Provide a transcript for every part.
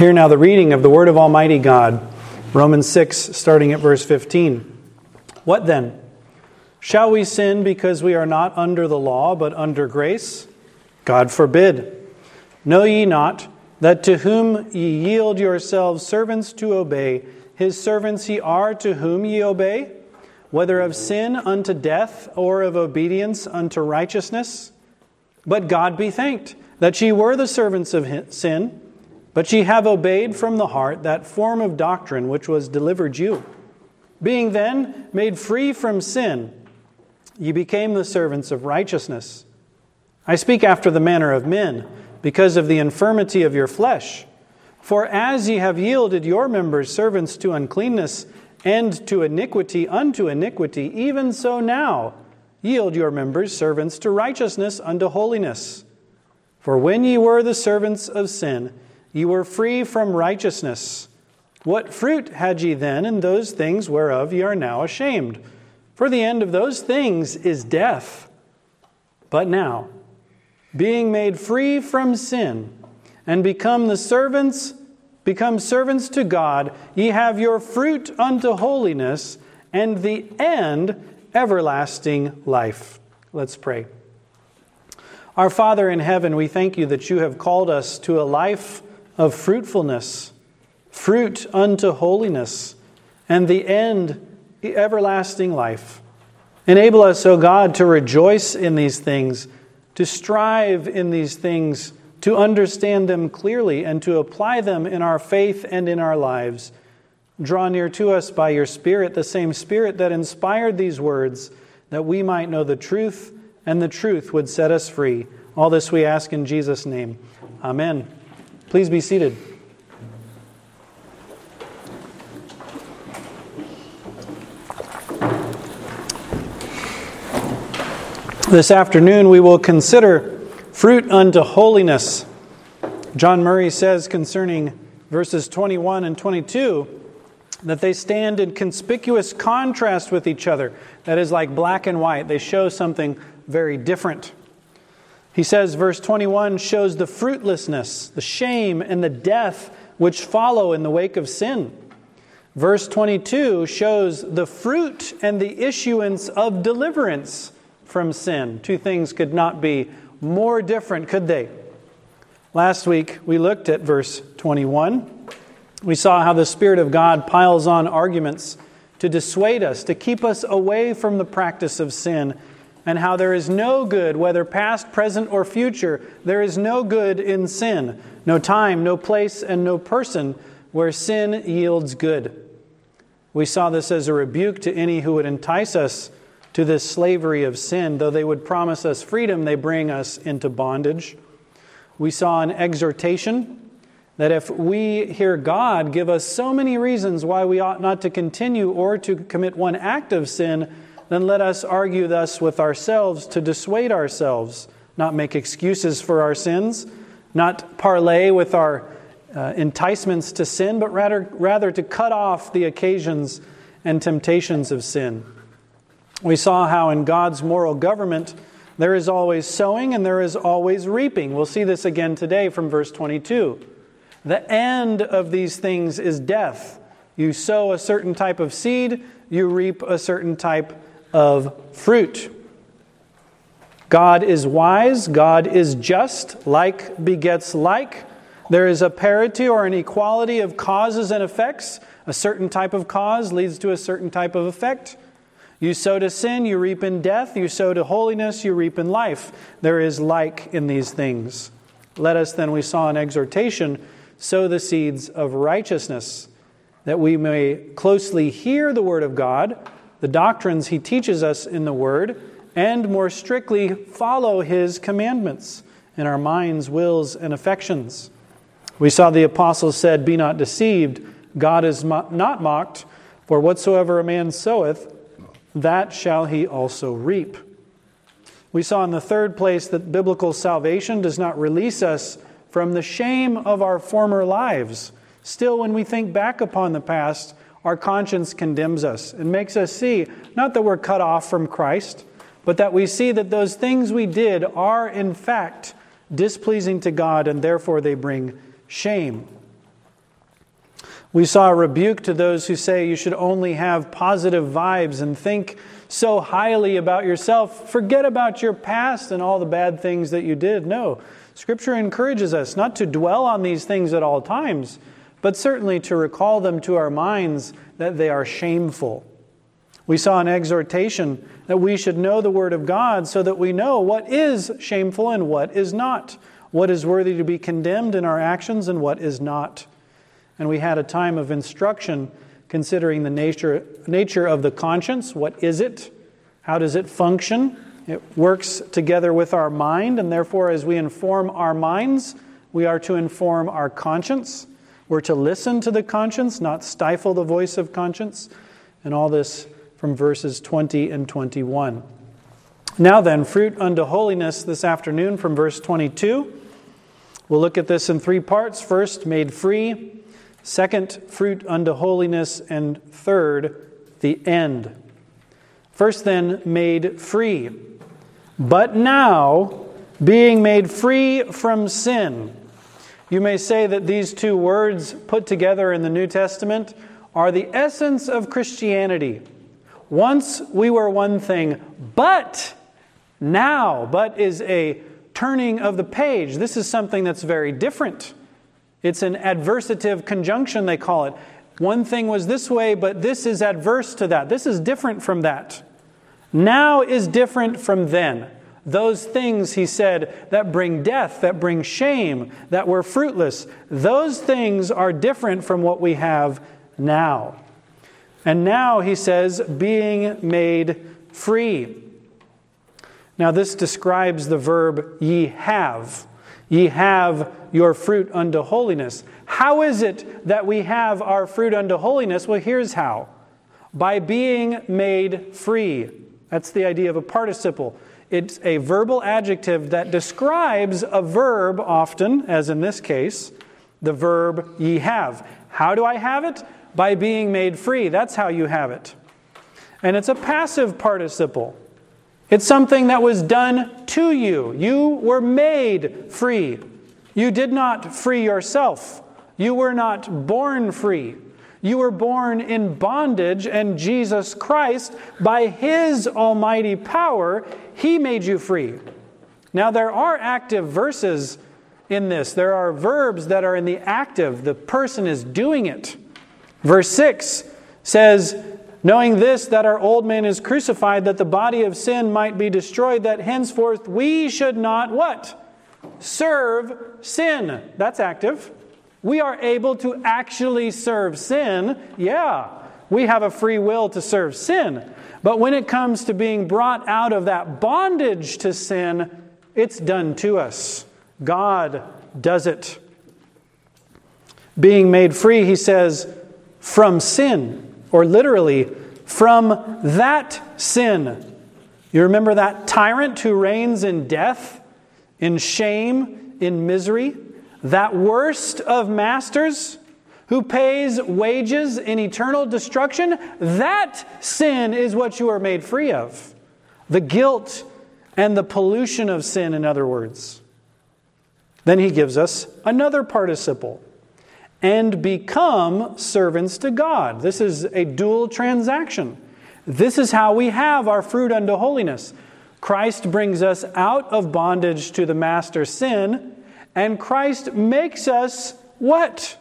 Hear now the reading of the Word of Almighty God, Romans 6, starting at verse 15. What then? Shall we sin because we are not under the law, but under grace? God forbid. Know ye not that to whom ye yield yourselves servants to obey, his servants ye are to whom ye obey? Whether of sin unto death, or of obedience unto righteousness? But God be thanked that ye were the servants of sin but ye have obeyed from the heart that form of doctrine which was delivered you. Being then made free from sin, ye became the servants of righteousness. I speak after the manner of men, because of the infirmity of your flesh. For as ye have yielded your members servants to uncleanness, and to iniquity unto iniquity, even so now yield your members servants to righteousness unto holiness. For when ye were the servants of sin, Ye were free from righteousness. What fruit had ye then in those things whereof ye are now ashamed? For the end of those things is death. But now, being made free from sin, and become the servants, become servants to God, ye have your fruit unto holiness, and the end everlasting life. Let's pray. Our Father in heaven, we thank you that you have called us to a life of fruitfulness, fruit unto holiness, and the end, everlasting life. Enable us, O God, to rejoice in these things, to strive in these things, to understand them clearly, and to apply them in our faith and in our lives. Draw near to us by your Spirit, the same Spirit that inspired these words, that we might know the truth, and the truth would set us free. All this we ask in Jesus' name. Amen. Please be seated. This afternoon we will consider fruit unto holiness. John Murray says concerning verses 21 and 22 that they stand in conspicuous contrast with each other. That is like black and white, they show something very different. He says, verse 21 shows the fruitlessness, the shame, and the death which follow in the wake of sin. Verse 22 shows the fruit and the issuance of deliverance from sin. Two things could not be more different, could they? Last week we looked at verse 21. We saw how the Spirit of God piles on arguments to dissuade us, to keep us away from the practice of sin and how there is no good, whether past, present, or future, there is no good in sin. No time, no place, and no person where sin yields good. We saw this as a rebuke to any who would entice us to this slavery of sin. Though they would promise us freedom, they bring us into bondage. We saw an exhortation that if we hear God give us so many reasons why we ought not to continue or to commit one act of sin, then let us argue thus with ourselves to dissuade ourselves, not make excuses for our sins, not parley with our uh, enticements to sin, but rather, rather to cut off the occasions and temptations of sin. We saw how in God's moral government there is always sowing and there is always reaping. We'll see this again today from verse 22. The end of these things is death. You sow a certain type of seed, you reap a certain type of fruit. God is wise, God is just, like begets like. There is a parity or an equality of causes and effects. A certain type of cause leads to a certain type of effect. You sow to sin, you reap in death. You sow to holiness, you reap in life. There is like in these things. Let us then, we saw an exhortation, sow the seeds of righteousness, that we may closely hear the word of God the doctrines he teaches us in the Word, and more strictly follow his commandments in our minds, wills, and affections. We saw the apostles said, Be not deceived, God is not mocked, for whatsoever a man soweth, that shall he also reap. We saw in the third place that biblical salvation does not release us from the shame of our former lives. Still, when we think back upon the past, our conscience condemns us and makes us see not that we're cut off from Christ, but that we see that those things we did are in fact displeasing to God and therefore they bring shame. We saw a rebuke to those who say you should only have positive vibes and think so highly about yourself. Forget about your past and all the bad things that you did. No, Scripture encourages us not to dwell on these things at all times, but certainly to recall them to our minds that they are shameful. We saw an exhortation that we should know the Word of God so that we know what is shameful and what is not, what is worthy to be condemned in our actions and what is not. And we had a time of instruction considering the nature, nature of the conscience. What is it? How does it function? It works together with our mind, and therefore, as we inform our minds, we are to inform our conscience. We're to listen to the conscience, not stifle the voice of conscience. And all this from verses 20 and 21. Now then, fruit unto holiness this afternoon from verse 22. We'll look at this in three parts. First, made free. Second, fruit unto holiness. And third, the end. First, then, made free. But now, being made free from sin. You may say that these two words put together in the New Testament are the essence of Christianity. Once we were one thing, but now, but is a turning of the page. This is something that's very different. It's an adversative conjunction, they call it. One thing was this way, but this is adverse to that. This is different from that. Now is different from then. Those things, he said, that bring death, that bring shame, that were fruitless, those things are different from what we have now. And now, he says, being made free. Now, this describes the verb ye have. Ye have your fruit unto holiness. How is it that we have our fruit unto holiness? Well, here's how by being made free. That's the idea of a participle. It's a verbal adjective that describes a verb often, as in this case, the verb ye have. How do I have it? By being made free. That's how you have it. And it's a passive participle. It's something that was done to you. You were made free. You did not free yourself. You were not born free. You were born in bondage, and Jesus Christ, by His almighty power, He made you free. Now, there are active verses in this. There are verbs that are in the active, the person is doing it. Verse 6 says, Knowing this, that our old man is crucified, that the body of sin might be destroyed, that henceforth we should not what? Serve sin. That's active. We are able to actually serve sin. Yeah, we have a free will to serve sin. But when it comes to being brought out of that bondage to sin, it's done to us. God does it. Being made free, he says, from sin, or literally, from that sin. You remember that tyrant who reigns in death, in shame, in misery? That worst of masters who pays wages in eternal destruction, that sin is what you are made free of. The guilt and the pollution of sin, in other words. Then he gives us another participle and become servants to God. This is a dual transaction. This is how we have our fruit unto holiness. Christ brings us out of bondage to the master sin and Christ makes us what?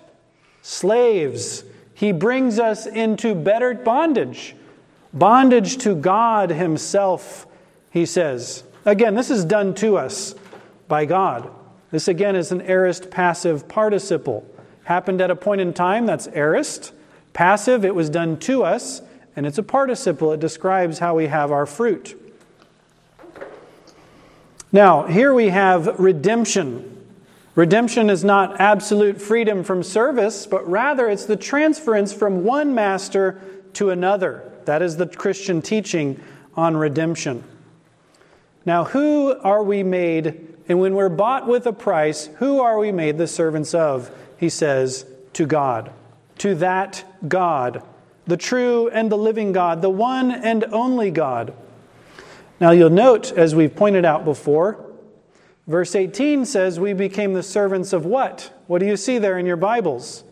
Slaves. He brings us into better bondage. Bondage to God Himself, he says. Again, this is done to us by God. This again is an aorist passive participle. Happened at a point in time, that's aorist. Passive, it was done to us, and it's a participle. It describes how we have our fruit. Now, here we have redemption. Redemption is not absolute freedom from service, but rather it's the transference from one master to another. That is the Christian teaching on redemption. Now, who are we made? And when we're bought with a price, who are we made the servants of? He says, to God. To that God, the true and the living God, the one and only God. Now, you'll note, as we've pointed out before, Verse 18 says, We became the servants of what? What do you see there in your Bibles?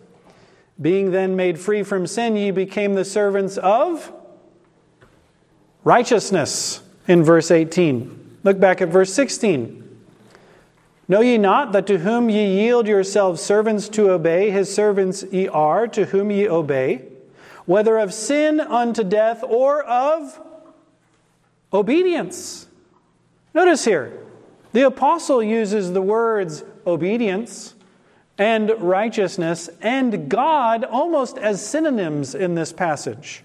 Being then made free from sin, ye became the servants of righteousness, in verse 18. Look back at verse 16. Know ye not that to whom ye yield yourselves servants to obey, his servants ye are, to whom ye obey, whether of sin unto death or of obedience? Notice here, the apostle uses the words obedience and righteousness and God almost as synonyms in this passage.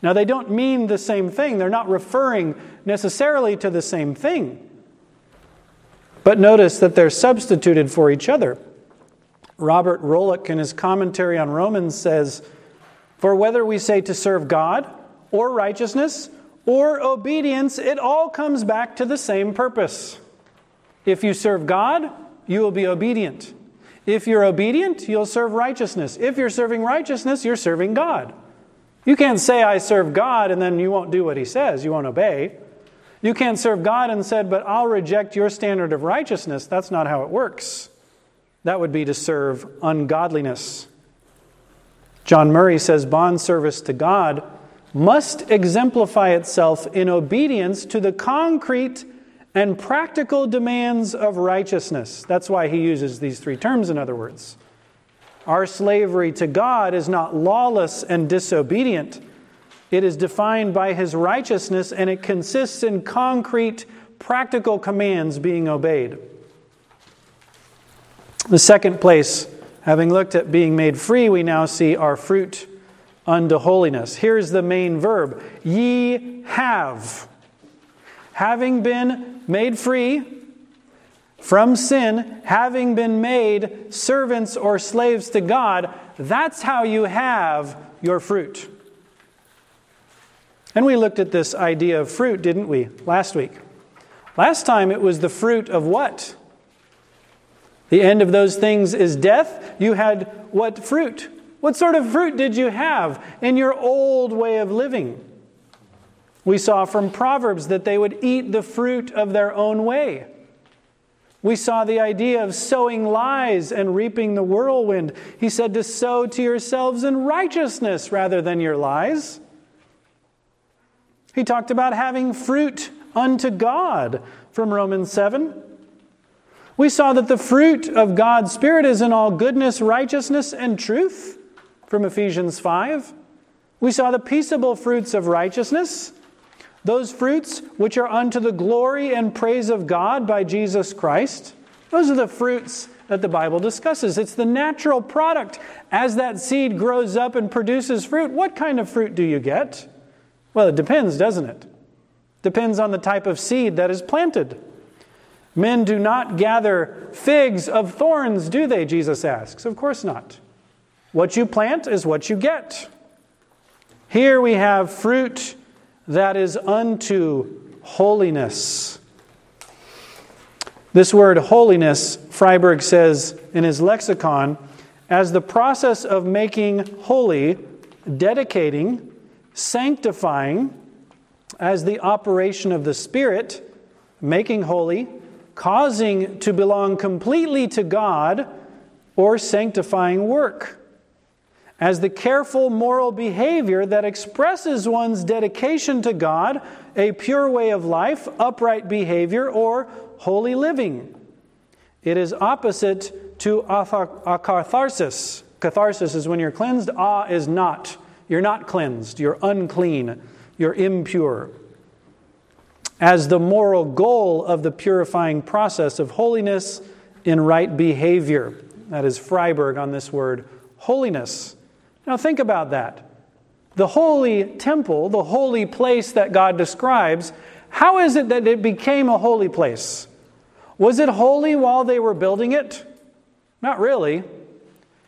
Now, they don't mean the same thing, they're not referring necessarily to the same thing. But notice that they're substituted for each other. Robert Rollock, in his commentary on Romans, says, For whether we say to serve God, or righteousness, or obedience, it all comes back to the same purpose. If you serve God, you will be obedient. If you're obedient, you'll serve righteousness. If you're serving righteousness, you're serving God. You can't say, I serve God, and then you won't do what He says. You won't obey. You can't serve God and said, but I'll reject your standard of righteousness. That's not how it works. That would be to serve ungodliness. John Murray says bond service to God must exemplify itself in obedience to the concrete and practical demands of righteousness. That's why he uses these three terms, in other words. Our slavery to God is not lawless and disobedient. It is defined by his righteousness and it consists in concrete, practical commands being obeyed. The second place, having looked at being made free, we now see our fruit unto holiness. Here's the main verb Ye have. Having been made free from sin, having been made servants or slaves to God, that's how you have your fruit. And we looked at this idea of fruit, didn't we, last week? Last time it was the fruit of what? The end of those things is death. You had what fruit? What sort of fruit did you have in your old way of living? We saw from Proverbs that they would eat the fruit of their own way. We saw the idea of sowing lies and reaping the whirlwind. He said to sow to yourselves in righteousness rather than your lies. He talked about having fruit unto God from Romans 7. We saw that the fruit of God's Spirit is in all goodness, righteousness, and truth from Ephesians 5. We saw the peaceable fruits of righteousness, those fruits which are unto the glory and praise of God by Jesus Christ. Those are the fruits that the Bible discusses. It's the natural product. As that seed grows up and produces fruit, what kind of fruit do you get? Well, it depends, doesn't it? Depends on the type of seed that is planted. Men do not gather figs of thorns, do they? Jesus asks. Of course not. What you plant is what you get. Here we have fruit that is unto holiness. This word holiness, Friberg says in his lexicon, as the process of making holy, dedicating, sanctifying as the operation of the Spirit, making holy, causing to belong completely to God, or sanctifying work. As the careful moral behavior that expresses one's dedication to God, a pure way of life, upright behavior, or holy living. It is opposite to akatharsis. Catharsis is when you're cleansed, ah is not. You're not cleansed, you're unclean, you're impure. As the moral goal of the purifying process of holiness in right behavior. That is Friberg on this word, holiness. Now think about that. The holy temple, the holy place that God describes, how is it that it became a holy place? Was it holy while they were building it? Not really.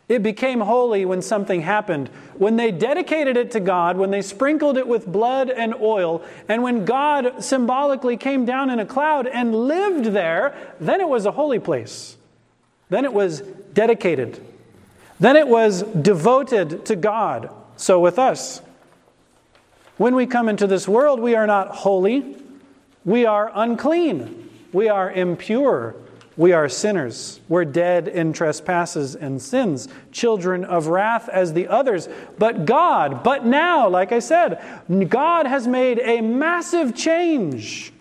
It became holy when something happened. When they dedicated it to God, when they sprinkled it with blood and oil, and when God symbolically came down in a cloud and lived there, then it was a holy place. Then it was dedicated. Then it was devoted to God. So with us. When we come into this world, we are not holy, we are unclean, we are impure, We are sinners. We're dead in trespasses and sins, children of wrath as the others. But God, but now, like I said, God has made a massive change.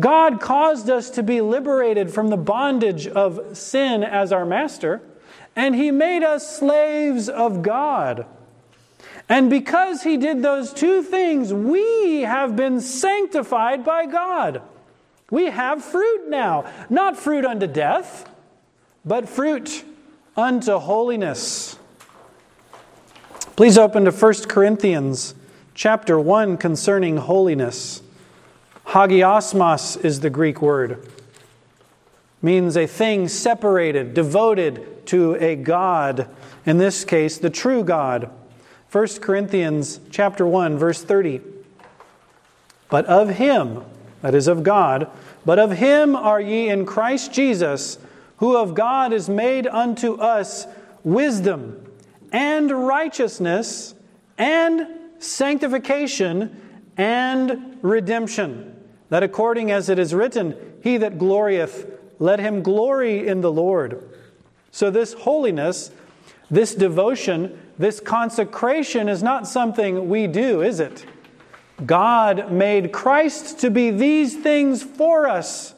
God caused us to be liberated from the bondage of sin as our master, and He made us slaves of God. And because He did those two things, we have been sanctified by God. We have fruit now, not fruit unto death, but fruit unto holiness. Please open to 1 Corinthians chapter 1 concerning holiness. Hagiasmos is the Greek word. Means a thing separated, devoted to a God, in this case, the true God. 1 Corinthians chapter 1 verse 30. But of him that is of God. But of him are ye in Christ Jesus, who of God is made unto us wisdom and righteousness and sanctification and redemption. That according as it is written, He that glorieth, let him glory in the Lord. So, this holiness, this devotion, this consecration is not something we do, is it? God made Christ to be these things for us.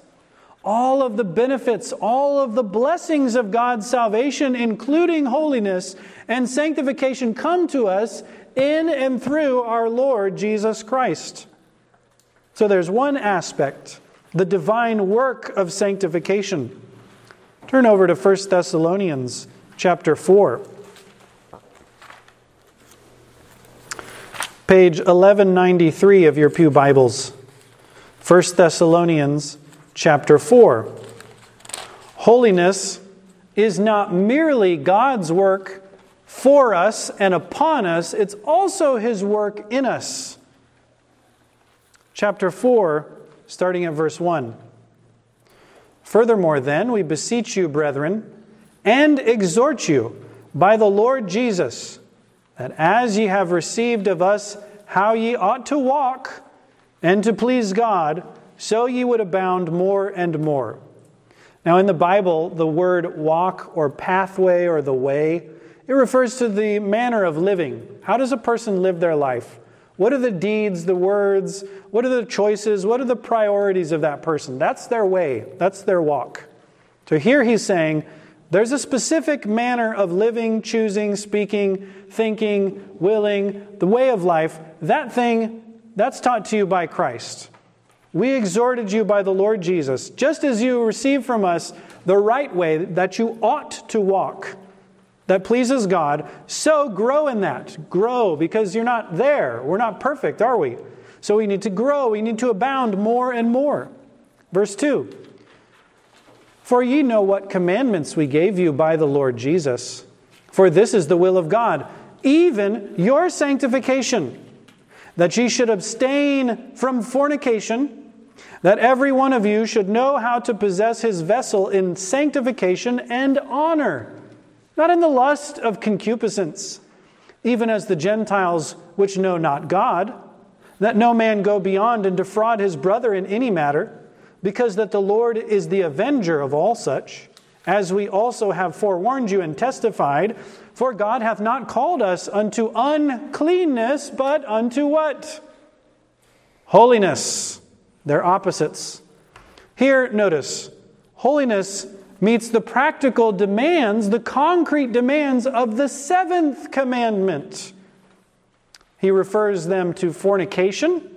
All of the benefits, all of the blessings of God's salvation, including holiness and sanctification, come to us in and through our Lord Jesus Christ. So there's one aspect, the divine work of sanctification. Turn over to 1 Thessalonians chapter 4. page 1193 of your Pew Bibles. 1 Thessalonians chapter 4. Holiness is not merely God's work for us and upon us, it's also His work in us. Chapter 4, starting at verse 1. Furthermore, then, we beseech you, brethren, and exhort you by the Lord Jesus that as ye have received of us how ye ought to walk and to please God, so ye would abound more and more. Now, in the Bible, the word walk or pathway or the way, it refers to the manner of living. How does a person live their life? What are the deeds, the words? What are the choices? What are the priorities of that person? That's their way, that's their walk. So here he's saying, there's a specific manner of living, choosing, speaking, thinking, willing, the way of life. That thing, that's taught to you by Christ. We exhorted you by the Lord Jesus, just as you receive from us the right way that you ought to walk, that pleases God, so grow in that. Grow, because you're not there. We're not perfect, are we? So we need to grow, we need to abound more and more. Verse 2 for ye know what commandments we gave you by the Lord Jesus. For this is the will of God, even your sanctification, that ye should abstain from fornication, that every one of you should know how to possess his vessel in sanctification and honor, not in the lust of concupiscence, even as the Gentiles which know not God, that no man go beyond and defraud his brother in any matter because that the Lord is the avenger of all such, as we also have forewarned you and testified. For God hath not called us unto uncleanness, but unto what? Holiness. They're opposites. Here, notice, holiness meets the practical demands, the concrete demands of the seventh commandment. He refers them to fornication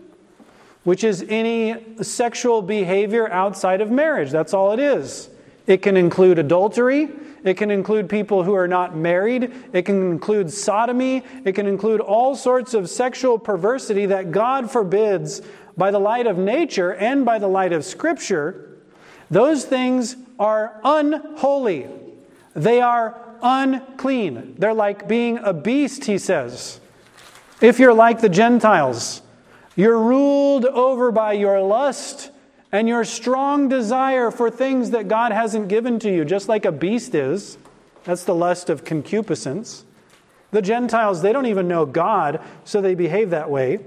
which is any sexual behavior outside of marriage. That's all it is. It can include adultery. It can include people who are not married. It can include sodomy. It can include all sorts of sexual perversity that God forbids by the light of nature and by the light of Scripture. Those things are unholy. They are unclean. They're like being a beast, he says. If you're like the Gentiles, you're ruled over by your lust and your strong desire for things that God hasn't given to you, just like a beast is. That's the lust of concupiscence. The Gentiles, they don't even know God, so they behave that way.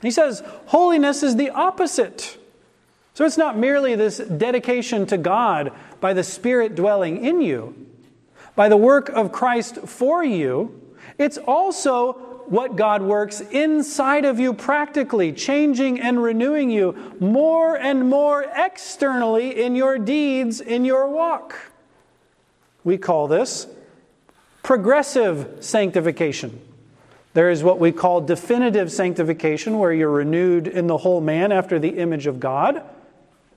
He says, holiness is the opposite. So it's not merely this dedication to God by the Spirit dwelling in you, by the work of Christ for you, it's also what God works inside of you practically, changing and renewing you more and more externally in your deeds, in your walk. We call this progressive sanctification. There is what we call definitive sanctification, where you're renewed in the whole man after the image of God.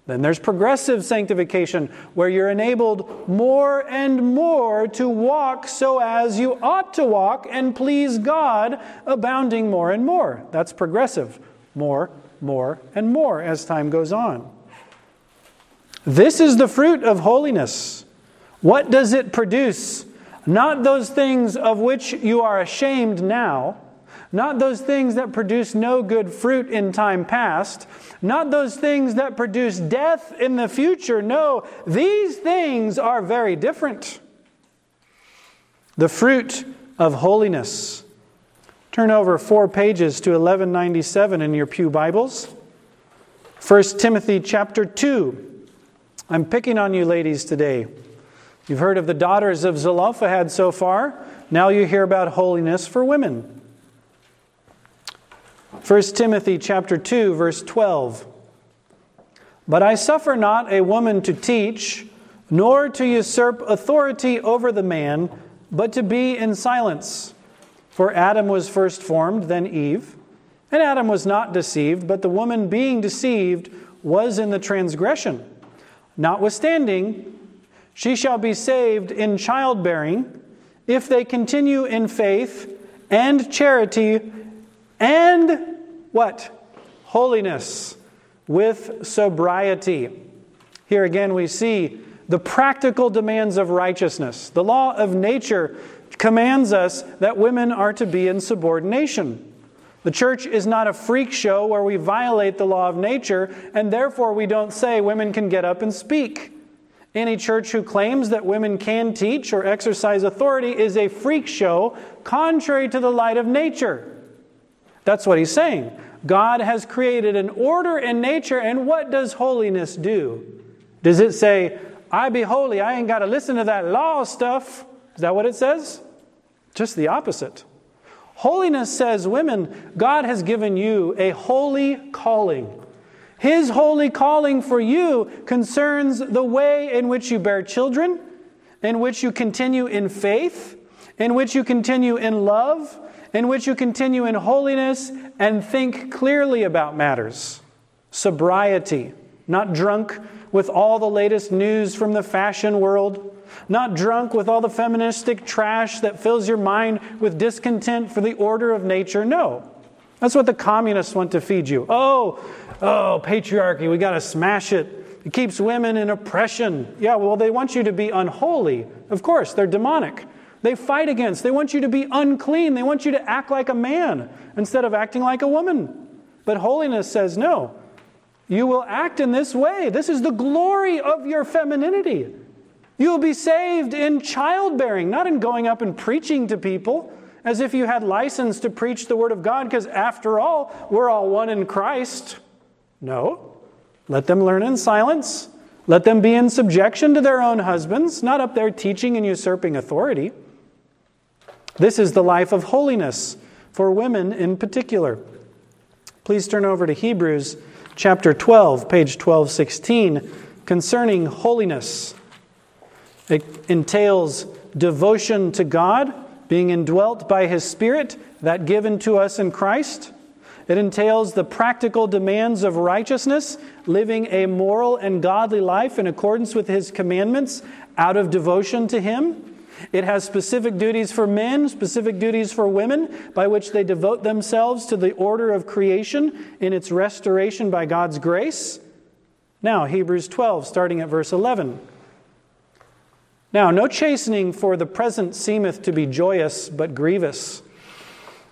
Then there's progressive sanctification, where you're enabled more and more to walk so as you ought to walk and please God, abounding more and more. That's progressive. More, more, and more as time goes on. This is the fruit of holiness. What does it produce? Not those things of which you are ashamed now not those things that produce no good fruit in time past, not those things that produce death in the future. No, these things are very different. The fruit of holiness. Turn over four pages to 1197 in your Pew Bibles. 1 Timothy chapter 2. I'm picking on you ladies today. You've heard of the daughters of Zelophehad so far. Now you hear about holiness for women. 1 Timothy chapter 2 verse 12. But I suffer not a woman to teach, nor to usurp authority over the man, but to be in silence. For Adam was first formed, then Eve. And Adam was not deceived, but the woman being deceived was in the transgression. Notwithstanding, she shall be saved in childbearing if they continue in faith and charity and what? Holiness with sobriety. Here again, we see the practical demands of righteousness. The law of nature commands us that women are to be in subordination. The church is not a freak show where we violate the law of nature and therefore we don't say women can get up and speak. Any church who claims that women can teach or exercise authority is a freak show contrary to the light of nature. That's what he's saying. God has created an order in nature, and what does holiness do? Does it say, I be holy, I ain't got to listen to that law stuff? Is that what it says? Just the opposite. Holiness says, women, God has given you a holy calling. His holy calling for you concerns the way in which you bear children, in which you continue in faith, in which you continue in love, in which you continue in holiness and think clearly about matters. Sobriety, not drunk with all the latest news from the fashion world, not drunk with all the feministic trash that fills your mind with discontent for the order of nature. No. That's what the communists want to feed you. Oh, oh, patriarchy, we got to smash it. It keeps women in oppression. Yeah, well, they want you to be unholy. Of course, they're demonic. They fight against. They want you to be unclean. They want you to act like a man instead of acting like a woman. But holiness says no. You will act in this way. This is the glory of your femininity. You will be saved in childbearing, not in going up and preaching to people as if you had license to preach the Word of God, because after all, we're all one in Christ. No. Let them learn in silence. Let them be in subjection to their own husbands, not up there teaching and usurping authority. This is the life of holiness for women in particular. Please turn over to Hebrews chapter 12, page 1216, concerning holiness. It entails devotion to God, being indwelt by His Spirit, that given to us in Christ. It entails the practical demands of righteousness, living a moral and godly life in accordance with His commandments out of devotion to Him. It has specific duties for men, specific duties for women, by which they devote themselves to the order of creation in its restoration by God's grace. Now, Hebrews 12, starting at verse 11. Now, no chastening for the present seemeth to be joyous, but grievous.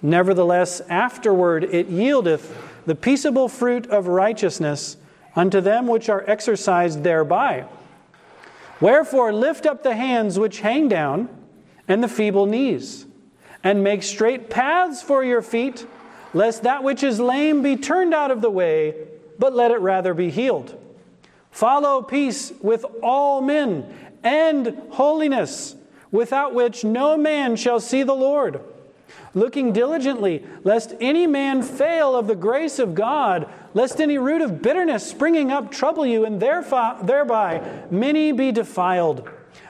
Nevertheless, afterward it yieldeth the peaceable fruit of righteousness unto them which are exercised thereby. Wherefore, lift up the hands which hang down and the feeble knees, and make straight paths for your feet, lest that which is lame be turned out of the way, but let it rather be healed. Follow peace with all men and holiness, without which no man shall see the Lord. Looking diligently, lest any man fail of the grace of God, lest any root of bitterness springing up trouble you, and thereby many be defiled.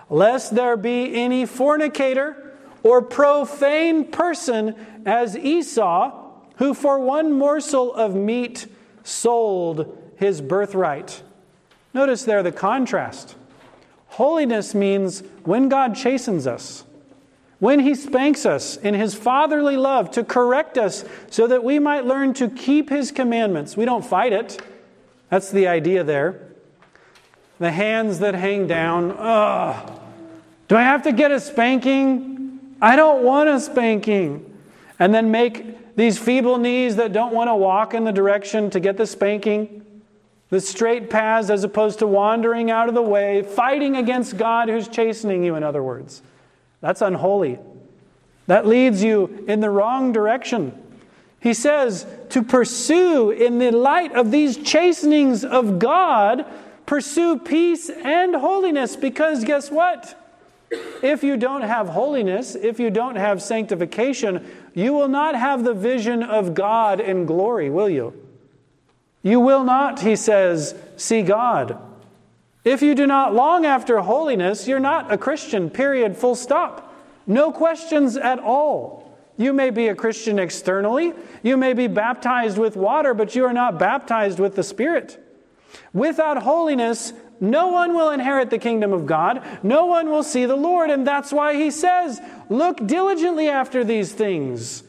Lest there be any fornicator or profane person as Esau, who for one morsel of meat sold his birthright. Notice there the contrast. Holiness means when God chastens us, when He spanks us in His fatherly love to correct us so that we might learn to keep His commandments. We don't fight it. That's the idea there. The hands that hang down. Ugh. Do I have to get a spanking? I don't want a spanking. And then make these feeble knees that don't want to walk in the direction to get the spanking the straight paths as opposed to wandering out of the way, fighting against God who's chastening you, in other words. That's unholy. That leads you in the wrong direction. He says to pursue, in the light of these chastenings of God, pursue peace and holiness because guess what? If you don't have holiness, if you don't have sanctification, you will not have the vision of God in glory, will you? You will not, he says, see God. If you do not long after holiness, you're not a Christian, period, full stop. No questions at all. You may be a Christian externally, you may be baptized with water, but you are not baptized with the Spirit. Without holiness, no one will inherit the kingdom of God. No one will see the Lord. And that's why he says, Look diligently after these things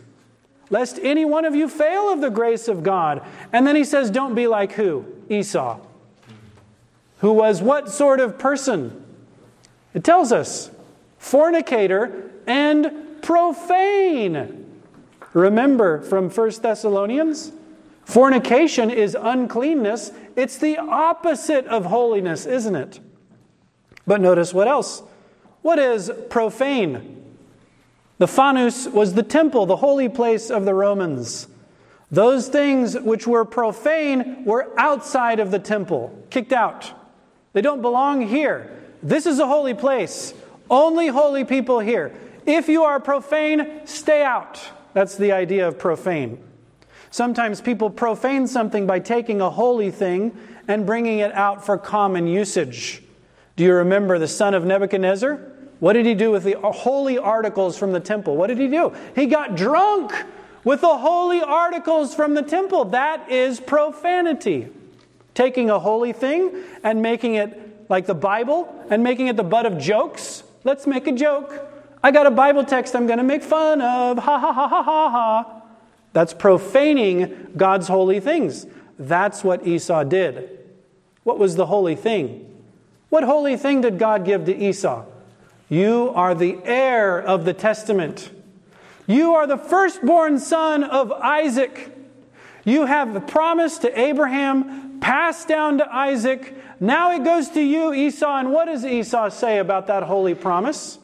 lest any one of you fail of the grace of God. And then he says, Don't be like who? Esau. Who was what sort of person? It tells us fornicator and profane. Remember from 1 Thessalonians? Fornication is uncleanness. It's the opposite of holiness, isn't it? But notice what else? What is profane? The Fanus was the temple, the holy place of the Romans. Those things which were profane were outside of the temple, kicked out. They don't belong here. This is a holy place. Only holy people here. If you are profane, stay out. That's the idea of profane. Sometimes people profane something by taking a holy thing and bringing it out for common usage. Do you remember the son of Nebuchadnezzar? What did he do with the holy articles from the temple? What did he do? He got drunk with the holy articles from the temple. That is profanity. Taking a holy thing and making it like the Bible and making it the butt of jokes. Let's make a joke. I got a Bible text I'm going to make fun of. Ha ha ha ha ha ha. That's profaning God's holy things. That's what Esau did. What was the holy thing? What holy thing did God give to Esau? You are the heir of the testament. You are the firstborn son of Isaac. You have the promise to Abraham passed down to Isaac. Now it goes to you, Esau. And what does Esau say about that holy promise?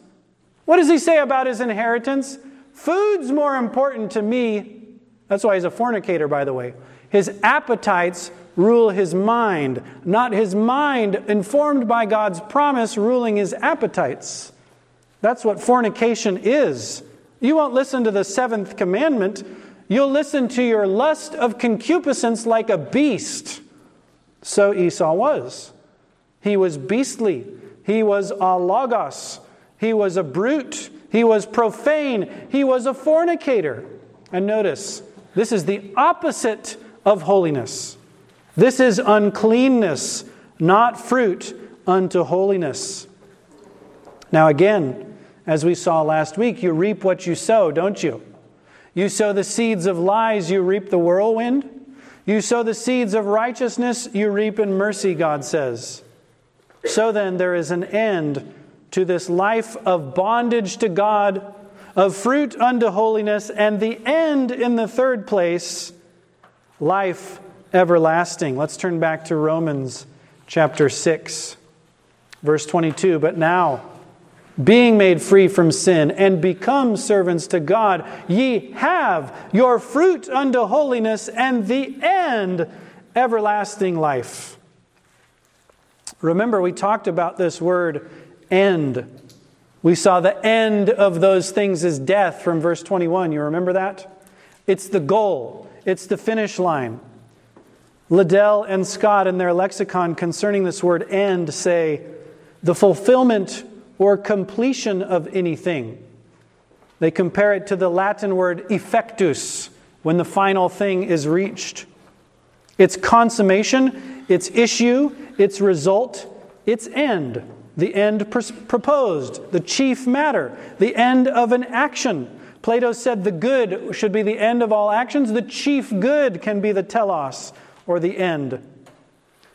What does he say about his inheritance? Food's more important to me. That's why he's a fornicator, by the way. His appetites rule his mind, not his mind informed by God's promise ruling his appetites. That's what fornication is. You won't listen to the seventh commandment, you'll listen to your lust of concupiscence like a beast. So Esau was. He was beastly. He was alogos. He was a brute. He was profane. He was a fornicator. And notice, this is the opposite of holiness. This is uncleanness, not fruit unto holiness. Now, again, as we saw last week, you reap what you sow, don't you? You sow the seeds of lies, you reap the whirlwind. You sow the seeds of righteousness, you reap in mercy, God says. So then, there is an end to this life of bondage to God, of fruit unto holiness, and the end in the third place, life everlasting. Let's turn back to Romans chapter 6, verse 22. But now, being made free from sin and become servants to God, ye have your fruit unto holiness and the end everlasting life. Remember, we talked about this word end. We saw the end of those things as death from verse 21. You remember that? It's the goal, it's the finish line. Liddell and Scott, in their lexicon concerning this word end, say the fulfillment or completion of anything. They compare it to the Latin word effectus, when the final thing is reached. Its consummation, its issue, its result, its end. The end pr- proposed, the chief matter, the end of an action. Plato said the good should be the end of all actions. The chief good can be the telos, or the end.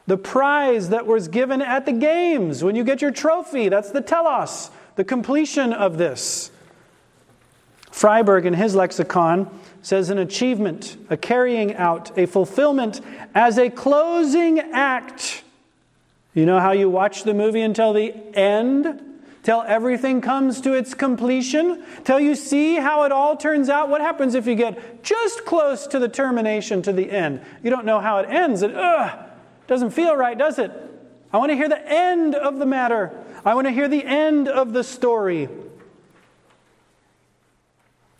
The prize that was given at the games, when you get your trophy, that's the telos, the completion of this. Friberg, in his lexicon, says an achievement, a carrying out, a fulfillment as a closing act. You know how you watch the movie until the end? Till everything comes to its completion? Till you see how it all turns out? What happens if you get just close to the termination, to the end? You don't know how it ends. It ugh, doesn't feel right, does it? I want to hear the end of the matter. I want to hear the end of the story.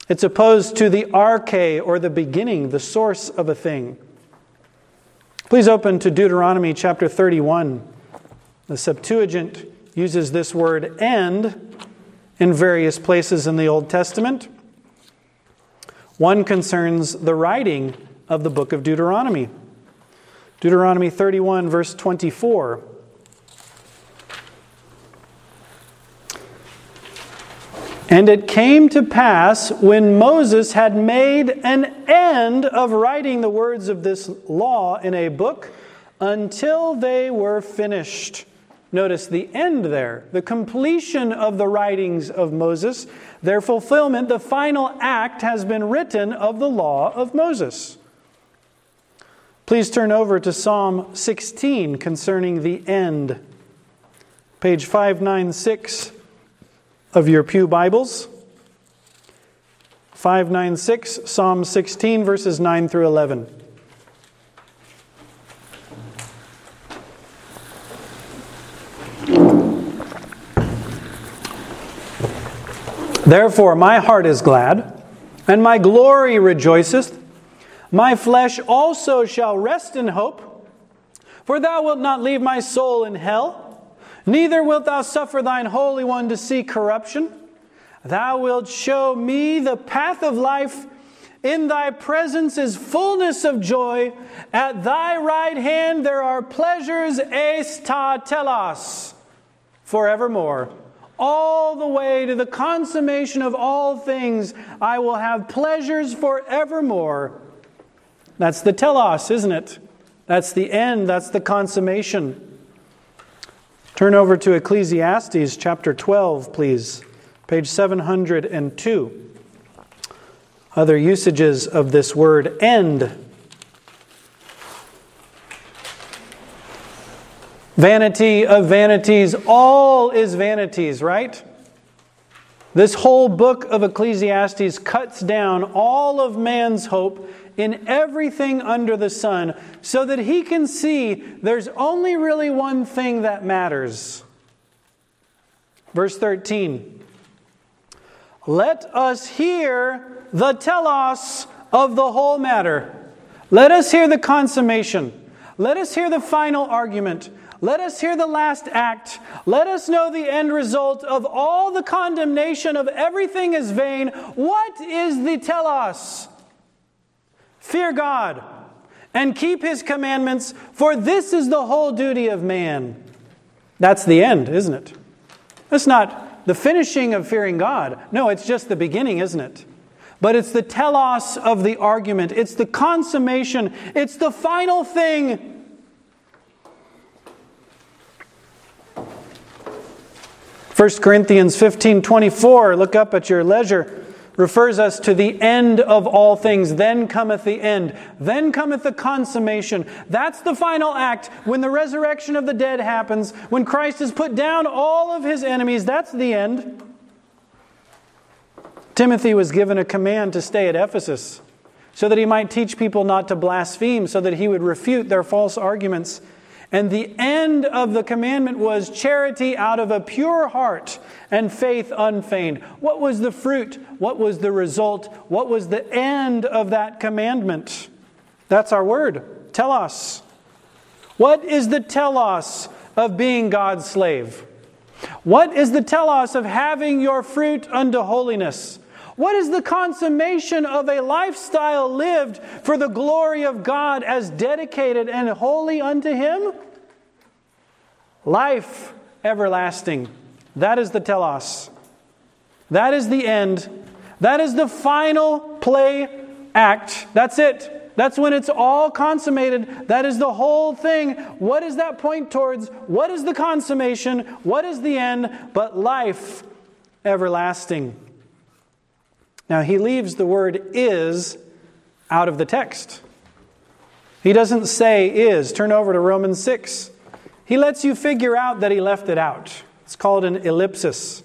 It's opposed to the arche or the beginning, the source of a thing. Please open to Deuteronomy chapter 31. The Septuagint uses this word end in various places in the Old Testament. One concerns the writing of the book of Deuteronomy. Deuteronomy 31, verse 24. And it came to pass when Moses had made an end of writing the words of this law in a book until they were finished. Notice the end there, the completion of the writings of Moses, their fulfillment, the final act has been written of the law of Moses. Please turn over to Psalm 16 concerning the end. Page 596 of your Pew Bibles. 596, Psalm 16, verses 9 through 11. Therefore, my heart is glad, and my glory rejoiceth. My flesh also shall rest in hope, for thou wilt not leave my soul in hell Neither wilt thou suffer thine Holy One to see corruption. Thou wilt show me the path of life. In thy presence is fullness of joy. At thy right hand there are pleasures eis ta telos forevermore. All the way to the consummation of all things, I will have pleasures forevermore. That's the telos, isn't it? That's the end, that's the consummation. Turn over to Ecclesiastes chapter 12, please, page 702. Other usages of this word end. Vanity of vanities, all is vanities, right? This whole book of Ecclesiastes cuts down all of man's hope in everything under the sun so that he can see there's only really one thing that matters. Verse 13 Let us hear the telos of the whole matter. Let us hear the consummation. Let us hear the final argument. Let us hear the last act. Let us know the end result of all the condemnation of everything is vain. What is the telos? Fear God and keep his commandments, for this is the whole duty of man. That's the end, isn't it? That's not the finishing of fearing God. No, it's just the beginning, isn't it? But it's the telos of the argument, it's the consummation, it's the final thing. 1 Corinthians 15 24, look up at your leisure refers us to the end of all things. Then cometh the end. Then cometh the consummation. That's the final act. When the resurrection of the dead happens, when Christ has put down all of his enemies, that's the end. Timothy was given a command to stay at Ephesus so that he might teach people not to blaspheme, so that he would refute their false arguments. And the end of the commandment was charity out of a pure heart and faith unfeigned. What was the fruit? What was the result? What was the end of that commandment? That's our word. Telos. What is the telos of being God's slave? What is the telos of having your fruit unto holiness? What is the consummation of a lifestyle lived for the glory of God as dedicated and holy unto Him? Life everlasting. That is the telos. That is the end. That is the final play act. That's it. That's when it's all consummated. That is the whole thing. What does that point towards? What is the consummation? What is the end? But life everlasting. Now, he leaves the word is out of the text. He doesn't say is. Turn over to Romans 6. He lets you figure out that he left it out. It's called an ellipsis.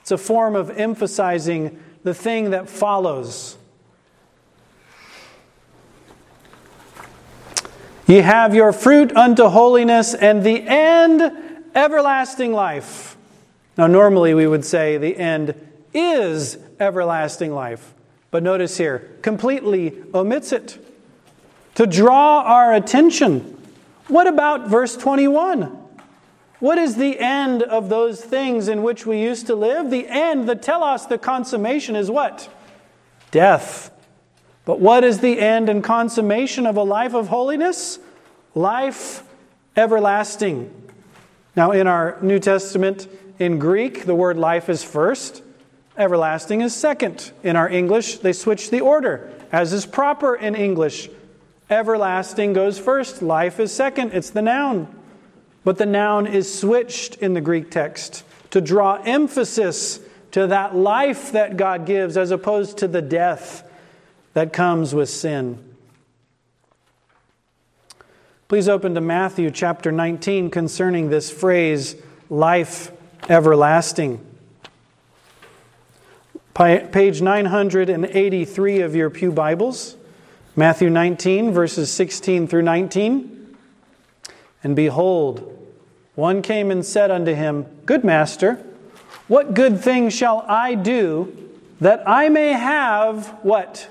It's a form of emphasizing the thing that follows. Ye have your fruit unto holiness, and the end everlasting life. Now, normally we would say the end is everlasting life. But notice here, completely omits it. To draw our attention, what about verse 21? What is the end of those things in which we used to live? The end, the telos, the consummation is what? Death. But what is the end and consummation of a life of holiness? Life everlasting. Now, in our New Testament, in Greek, the word life is first, everlasting is second. In our English, they switch the order, as is proper in English. Everlasting goes first, life is second, it's the noun. But the noun is switched in the Greek text to draw emphasis to that life that God gives as opposed to the death that comes with sin. Please open to Matthew chapter 19 concerning this phrase, life everlasting. Page 983 of your Pew Bibles, Matthew 19, verses 16 through 19. And behold, one came and said unto him, Good master, what good thing shall I do that I may have what?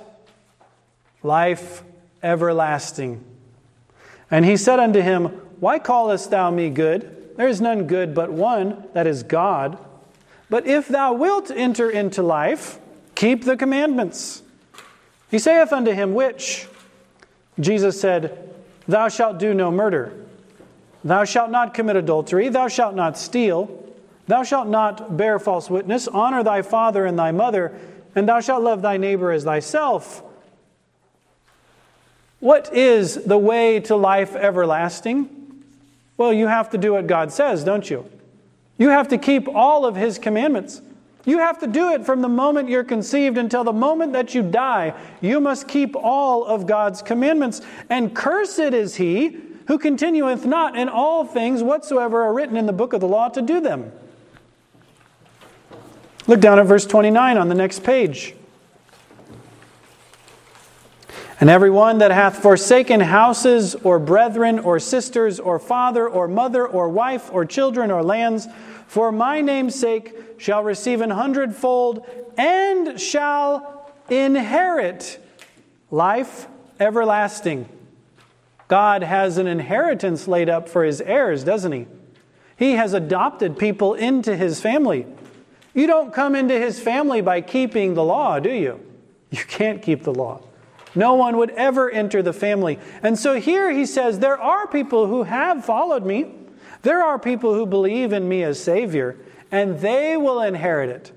life everlasting. And he said unto him, Why callest thou me good? There is none good but one, that is God. But if thou wilt enter into life, keep the commandments. He saith unto him, Which? Jesus said, Thou shalt do no murder. Thou shalt not commit adultery. Thou shalt not steal. Thou shalt not bear false witness. Honor thy father and thy mother. And thou shalt love thy neighbor as thyself. What is the way to life everlasting? Well, you have to do what God says, don't you? You have to keep all of His commandments. You have to do it from the moment you're conceived until the moment that you die. You must keep all of God's commandments. And cursed is he who continueth not in all things whatsoever are written in the book of the law to do them. Look down at verse 29 on the next page. And every one that hath forsaken houses, or brethren, or sisters, or father, or mother, or wife, or children, or lands, for my name's sake, shall receive an hundredfold, and shall inherit life everlasting. God has an inheritance laid up for his heirs, doesn't he? He has adopted people into his family. You don't come into his family by keeping the law, do you? You can't keep the law. No one would ever enter the family. And so here he says, There are people who have followed me. There are people who believe in me as Savior, and they will inherit it.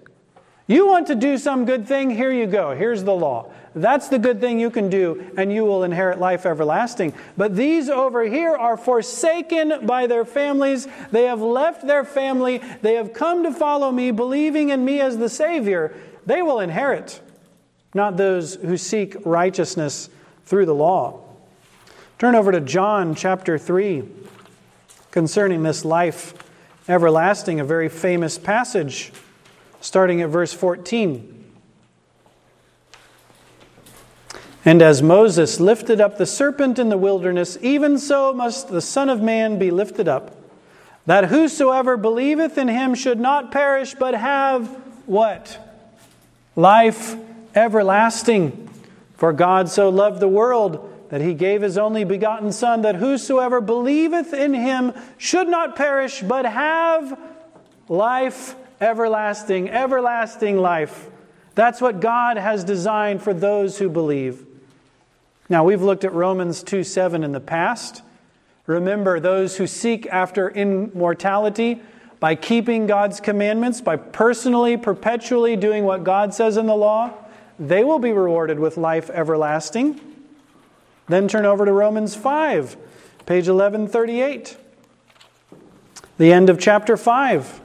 You want to do some good thing? Here you go. Here's the law. That's the good thing you can do, and you will inherit life everlasting. But these over here are forsaken by their families. They have left their family. They have come to follow me, believing in me as the Savior. They will inherit not those who seek righteousness through the law. Turn over to John chapter 3 concerning this life everlasting, a very famous passage, starting at verse 14. And as Moses lifted up the serpent in the wilderness, even so must the Son of Man be lifted up, that whosoever believeth in him should not perish, but have what? Life everlasting. For God so loved the world that he gave his only begotten Son, that whosoever believeth in him should not perish, but have life everlasting, everlasting life. That's what God has designed for those who believe. Now, we've looked at Romans 2 7 in the past. Remember, those who seek after immortality by keeping God's commandments, by personally, perpetually doing what God says in the law, they will be rewarded with life everlasting. Then turn over to Romans 5, page 1138. The end of chapter 5,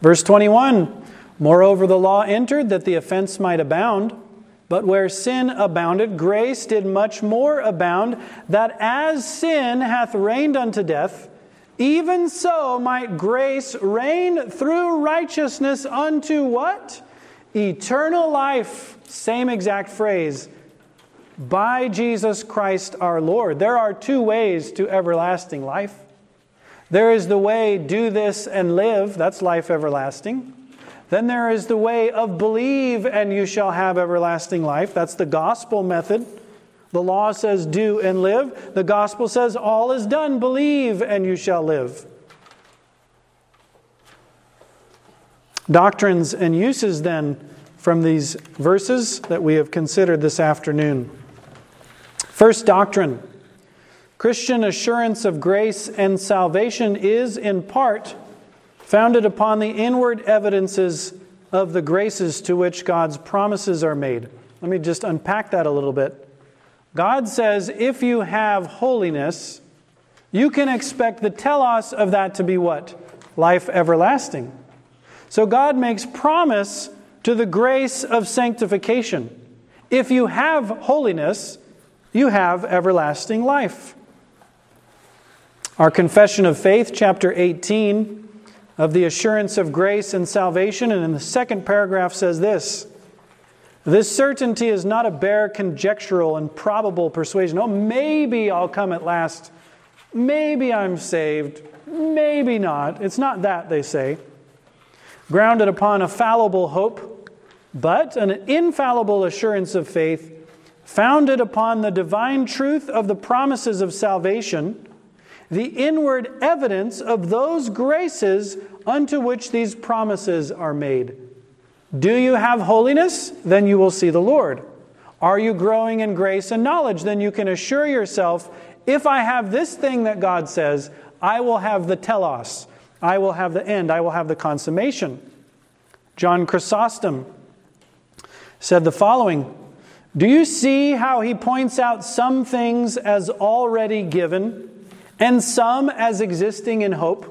verse 21. Moreover, the law entered that the offense might abound. But where sin abounded, grace did much more abound, that as sin hath reigned unto death, even so might grace reign through righteousness unto what? Eternal life. Same exact phrase. By Jesus Christ our Lord. There are two ways to everlasting life. There is the way, do this and live. That's life everlasting. Then there is the way of believe and you shall have everlasting life. That's the gospel method. The law says do and live. The gospel says all is done. Believe and you shall live. Doctrines and uses then from these verses that we have considered this afternoon. First doctrine Christian assurance of grace and salvation is in part founded upon the inward evidences of the graces to which God's promises are made. Let me just unpack that a little bit. God says if you have holiness, you can expect the telos of that to be what? Life everlasting. So God makes promise to the grace of sanctification. If you have holiness, you have everlasting life. Our Confession of Faith, chapter 18, of the assurance of grace and salvation. And in the second paragraph says this This certainty is not a bare conjectural and probable persuasion. Oh, maybe I'll come at last. Maybe I'm saved. Maybe not. It's not that, they say. Grounded upon a fallible hope, but an infallible assurance of faith, founded upon the divine truth of the promises of salvation the inward evidence of those graces unto which these promises are made. Do you have holiness? Then you will see the Lord. Are you growing in grace and knowledge? Then you can assure yourself if I have this thing that God says, I will have the telos, I will have the end, I will have the consummation. John Chrysostom said the following Do you see how he points out some things as already given? and some as existing in hope.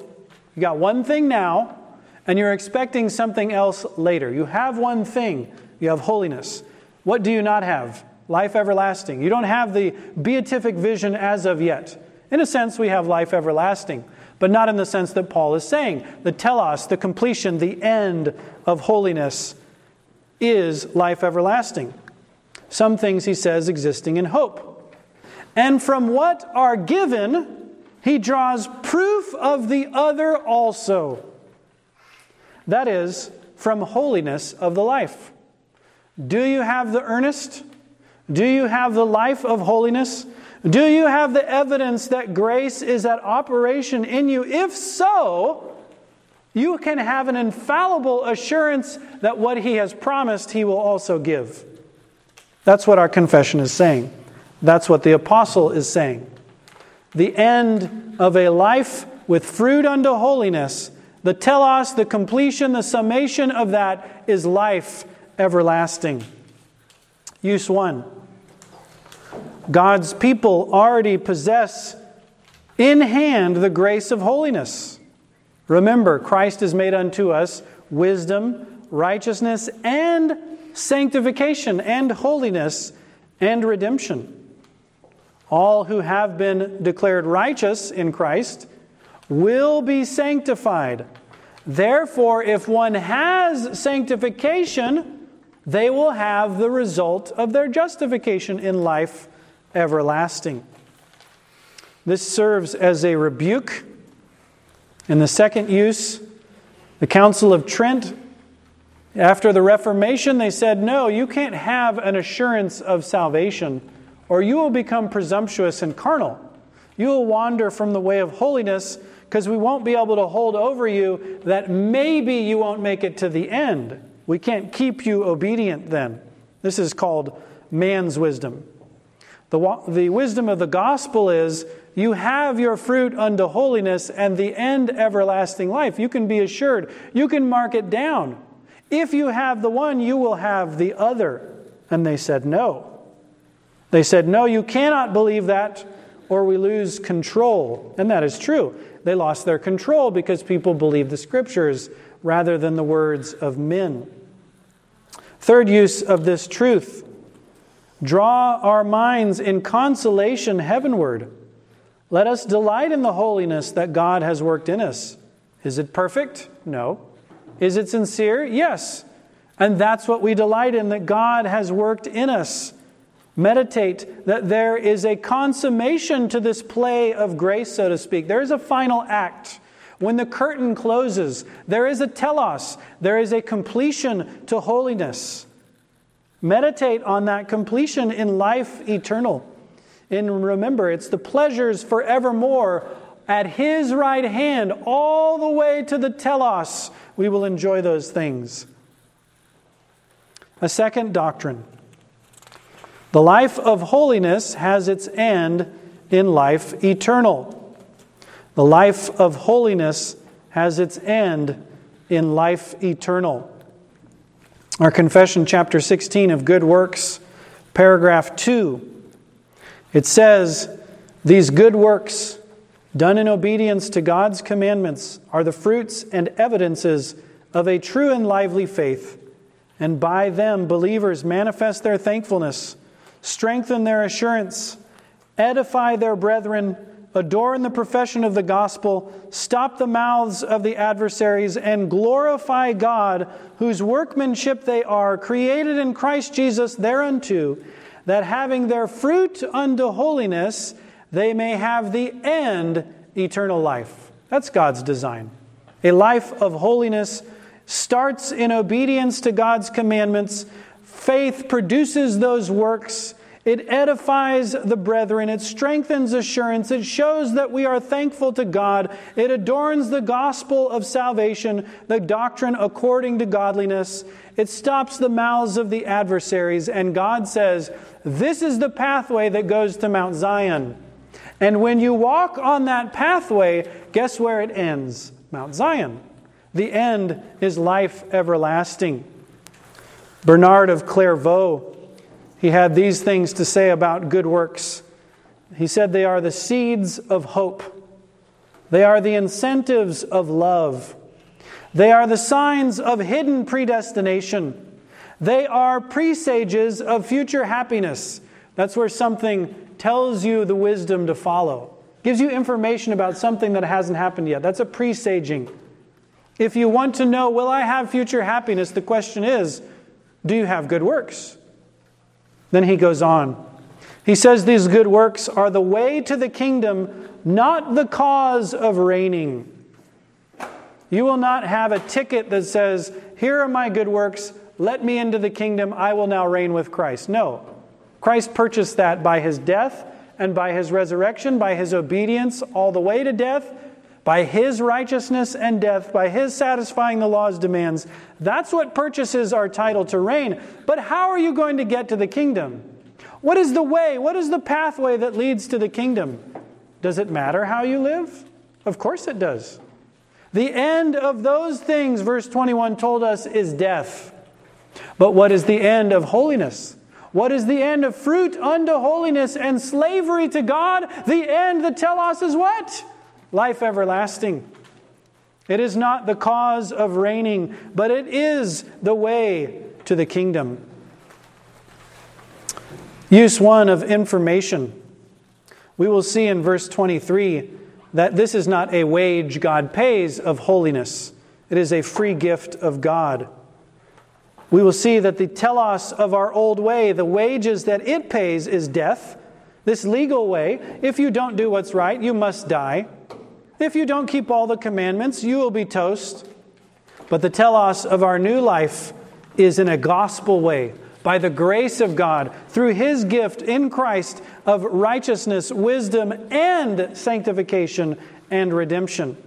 You got one thing now, and you're expecting something else later. You have one thing, you have holiness. What do you not have? Life everlasting. You don't have the beatific vision as of yet. In a sense, we have life everlasting, but not in the sense that Paul is saying. The telos, the completion, the end of holiness is life everlasting. Some things, he says, existing in hope. And from what are given, he draws proof of the other also. That is, from holiness of the life. Do you have the earnest? Do you have the life of holiness? Do you have the evidence that grace is at operation in you? If so, you can have an infallible assurance that what he has promised, he will also give. That's what our confession is saying. That's what the apostle is saying the end of a life with fruit unto holiness, the telos, the completion, the summation of that is life everlasting. Use one. God's people already possess in hand the grace of holiness. Remember, Christ has made unto us wisdom, righteousness, and sanctification, and holiness, and redemption. All who have been declared righteous in Christ will be sanctified. Therefore, if one has sanctification, they will have the result of their justification in life everlasting. This serves as a rebuke. In the second use, the Council of Trent, after the Reformation, they said, No, you can't have an assurance of salvation, or you will become presumptuous and carnal. You will wander from the way of holiness because we won't be able to hold over you that maybe you won't make it to the end. We can't keep you obedient then. This is called man's wisdom. The, the wisdom of the gospel is you have your fruit unto holiness and the end everlasting life. You can be assured. You can mark it down. If you have the one, you will have the other. And they said, No. They said, No, you cannot believe that, or we lose control. And that is true. They lost their control because people believed the scriptures rather than the words of men. Third use of this truth draw our minds in consolation heavenward. Let us delight in the holiness that God has worked in us. Is it perfect? No. Is it sincere? Yes. And that's what we delight in, that God has worked in us. Meditate that there is a consummation to this play of grace, so to speak. There is a final act. When the curtain closes, there is a telos, there is a completion to holiness. Meditate on that completion in life eternal. And remember, it's the pleasures forevermore at His right hand, all the way to the telos. We will enjoy those things. A second doctrine the life of holiness has its end in life eternal. The life of holiness has its end in life eternal. Our confession, chapter 16 of Good Works, paragraph 2, it says, These good works, done in obedience to God's commandments, are the fruits and evidences of a true and lively faith, and by them believers manifest their thankfulness, strengthen their assurance, edify their brethren adorn the profession of the gospel, stop the mouths of the adversaries, and glorify God, whose workmanship they are, created in Christ Jesus thereunto, that having their fruit unto holiness, they may have the end eternal life. That's God's design. A life of holiness starts in obedience to God's commandments. Faith produces those works it edifies the brethren. It strengthens assurance. It shows that we are thankful to God. It adorns the gospel of salvation, the doctrine according to godliness. It stops the mouths of the adversaries. And God says, This is the pathway that goes to Mount Zion. And when you walk on that pathway, guess where it ends? Mount Zion. The end is life everlasting. Bernard of Clairvaux he had these things to say about good works. He said they are the seeds of hope, they are the incentives of love, they are the signs of hidden predestination, they are presages of future happiness. That's where something tells you the wisdom to follow, gives you information about something that hasn't happened yet. That's a presaging. If you want to know, will I have future happiness? The question is, do you have good works? Then he goes on. He says these good works are the way to the kingdom, not the cause of reigning. You will not have a ticket that says, Here are my good works, let me into the kingdom, I will now reign with Christ. No. Christ purchased that by his death and by his resurrection, by his obedience all the way to death, by his righteousness and death, by his satisfying the law's demands. That's what purchases our title to reign. But how are you going to get to the kingdom? What is the way? What is the pathway that leads to the kingdom? Does it matter how you live? Of course it does. The end of those things, verse 21 told us, is death. But what is the end of holiness? What is the end of fruit unto holiness and slavery to God? The end, the telos, is what? Life everlasting. It is not the cause of reigning, but it is the way to the kingdom. Use one of information. We will see in verse 23 that this is not a wage God pays of holiness, it is a free gift of God. we will see that the telos of our old way, the wages that it pays, is death. This legal way, if you don't do what's right, you must die. If you don't keep all the commandments, you will be toast. But the telos of our new life is in a gospel way, by the grace of God, through His gift in Christ of righteousness, wisdom, and sanctification and redemption.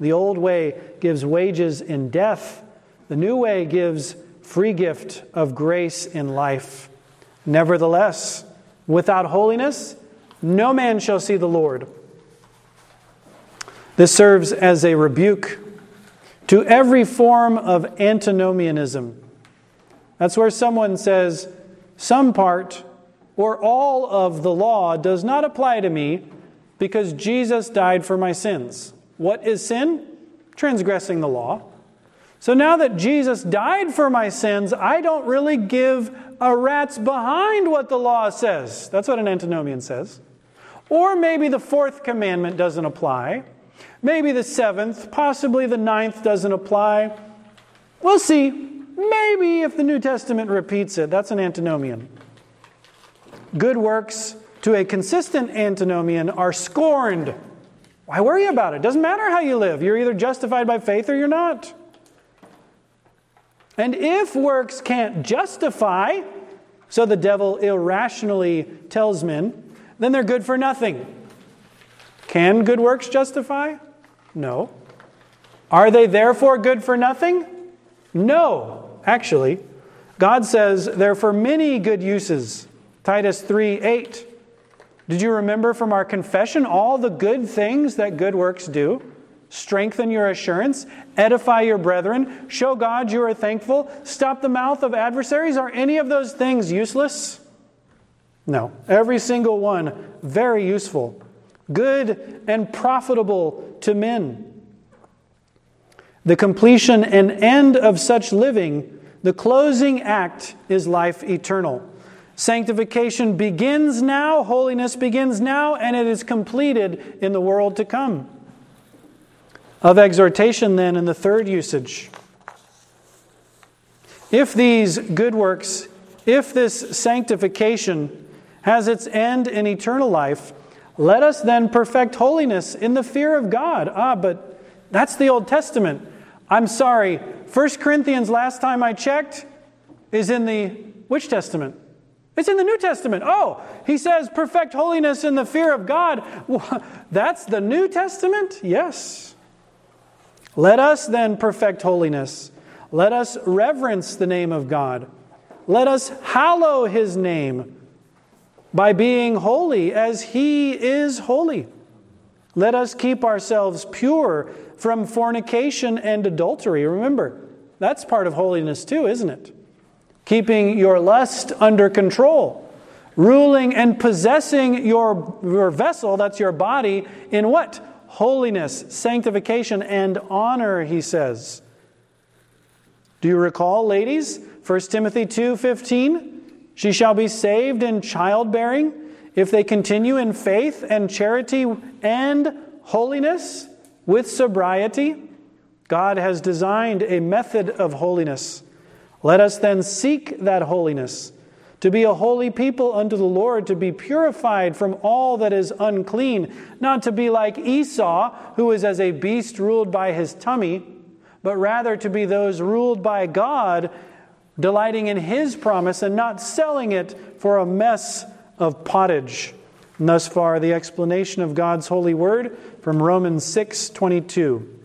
The old way gives wages in death, the new way gives free gift of grace in life. Nevertheless, without holiness, no man shall see the Lord. This serves as a rebuke to every form of antinomianism. That's where someone says, some part or all of the law does not apply to me because Jesus died for my sins. What is sin? Transgressing the law. So now that Jesus died for my sins, I don't really give a rat's behind what the law says. That's what an antinomian says. Or maybe the fourth commandment doesn't apply. Maybe the seventh, possibly the ninth doesn't apply. We'll see. Maybe if the New Testament repeats it, that's an antinomian. Good works to a consistent antinomian are scorned. Why worry about it? Doesn't matter how you live. You're either justified by faith or you're not. And if works can't justify, so the devil irrationally tells men, then they're good for nothing. Can good works justify? No. Are they therefore good for nothing? No, actually. God says they're for many good uses. Titus 3 8. Did you remember from our confession all the good things that good works do? strengthen your assurance, edify your brethren, show God you are thankful, stop the mouth of adversaries. Are any of those things useless? No. Every single one very useful, good and profitable to men. The completion and end of such living, the closing act, is life eternal. Sanctification begins now, holiness begins now, and it is completed in the world to come. Of exhortation, then, in the third usage. If these good works, if this sanctification has its end in eternal life, let us then perfect holiness in the fear of God. Ah, but that's the Old Testament. I'm sorry. 1 Corinthians, last time I checked, is in the which Testament? It's in the New Testament. Oh, he says perfect holiness in the fear of God. That's the New Testament? Yes. Let us then perfect holiness. Let us reverence the name of God. Let us hallow his name by being holy as he is holy. Let us keep ourselves pure from fornication and adultery. Remember, that's part of holiness too, isn't it? Keeping your lust under control, ruling and possessing your, your vessel, that's your body, in what? holiness, sanctification, and honor, he says. Do you recall, ladies? 1 Timothy 2:15, she shall be saved in childbearing if they continue in faith and charity and holiness with sobriety. God has designed a method of holiness. Let us then seek that holiness to be a holy people unto the Lord, to be purified from all that is unclean, not to be like Esau, who is as a beast ruled by his tummy, but rather to be those ruled by God, delighting in his promise and not selling it for a mess of pottage. And thus far, the explanation of God's holy word from Romans 6 22.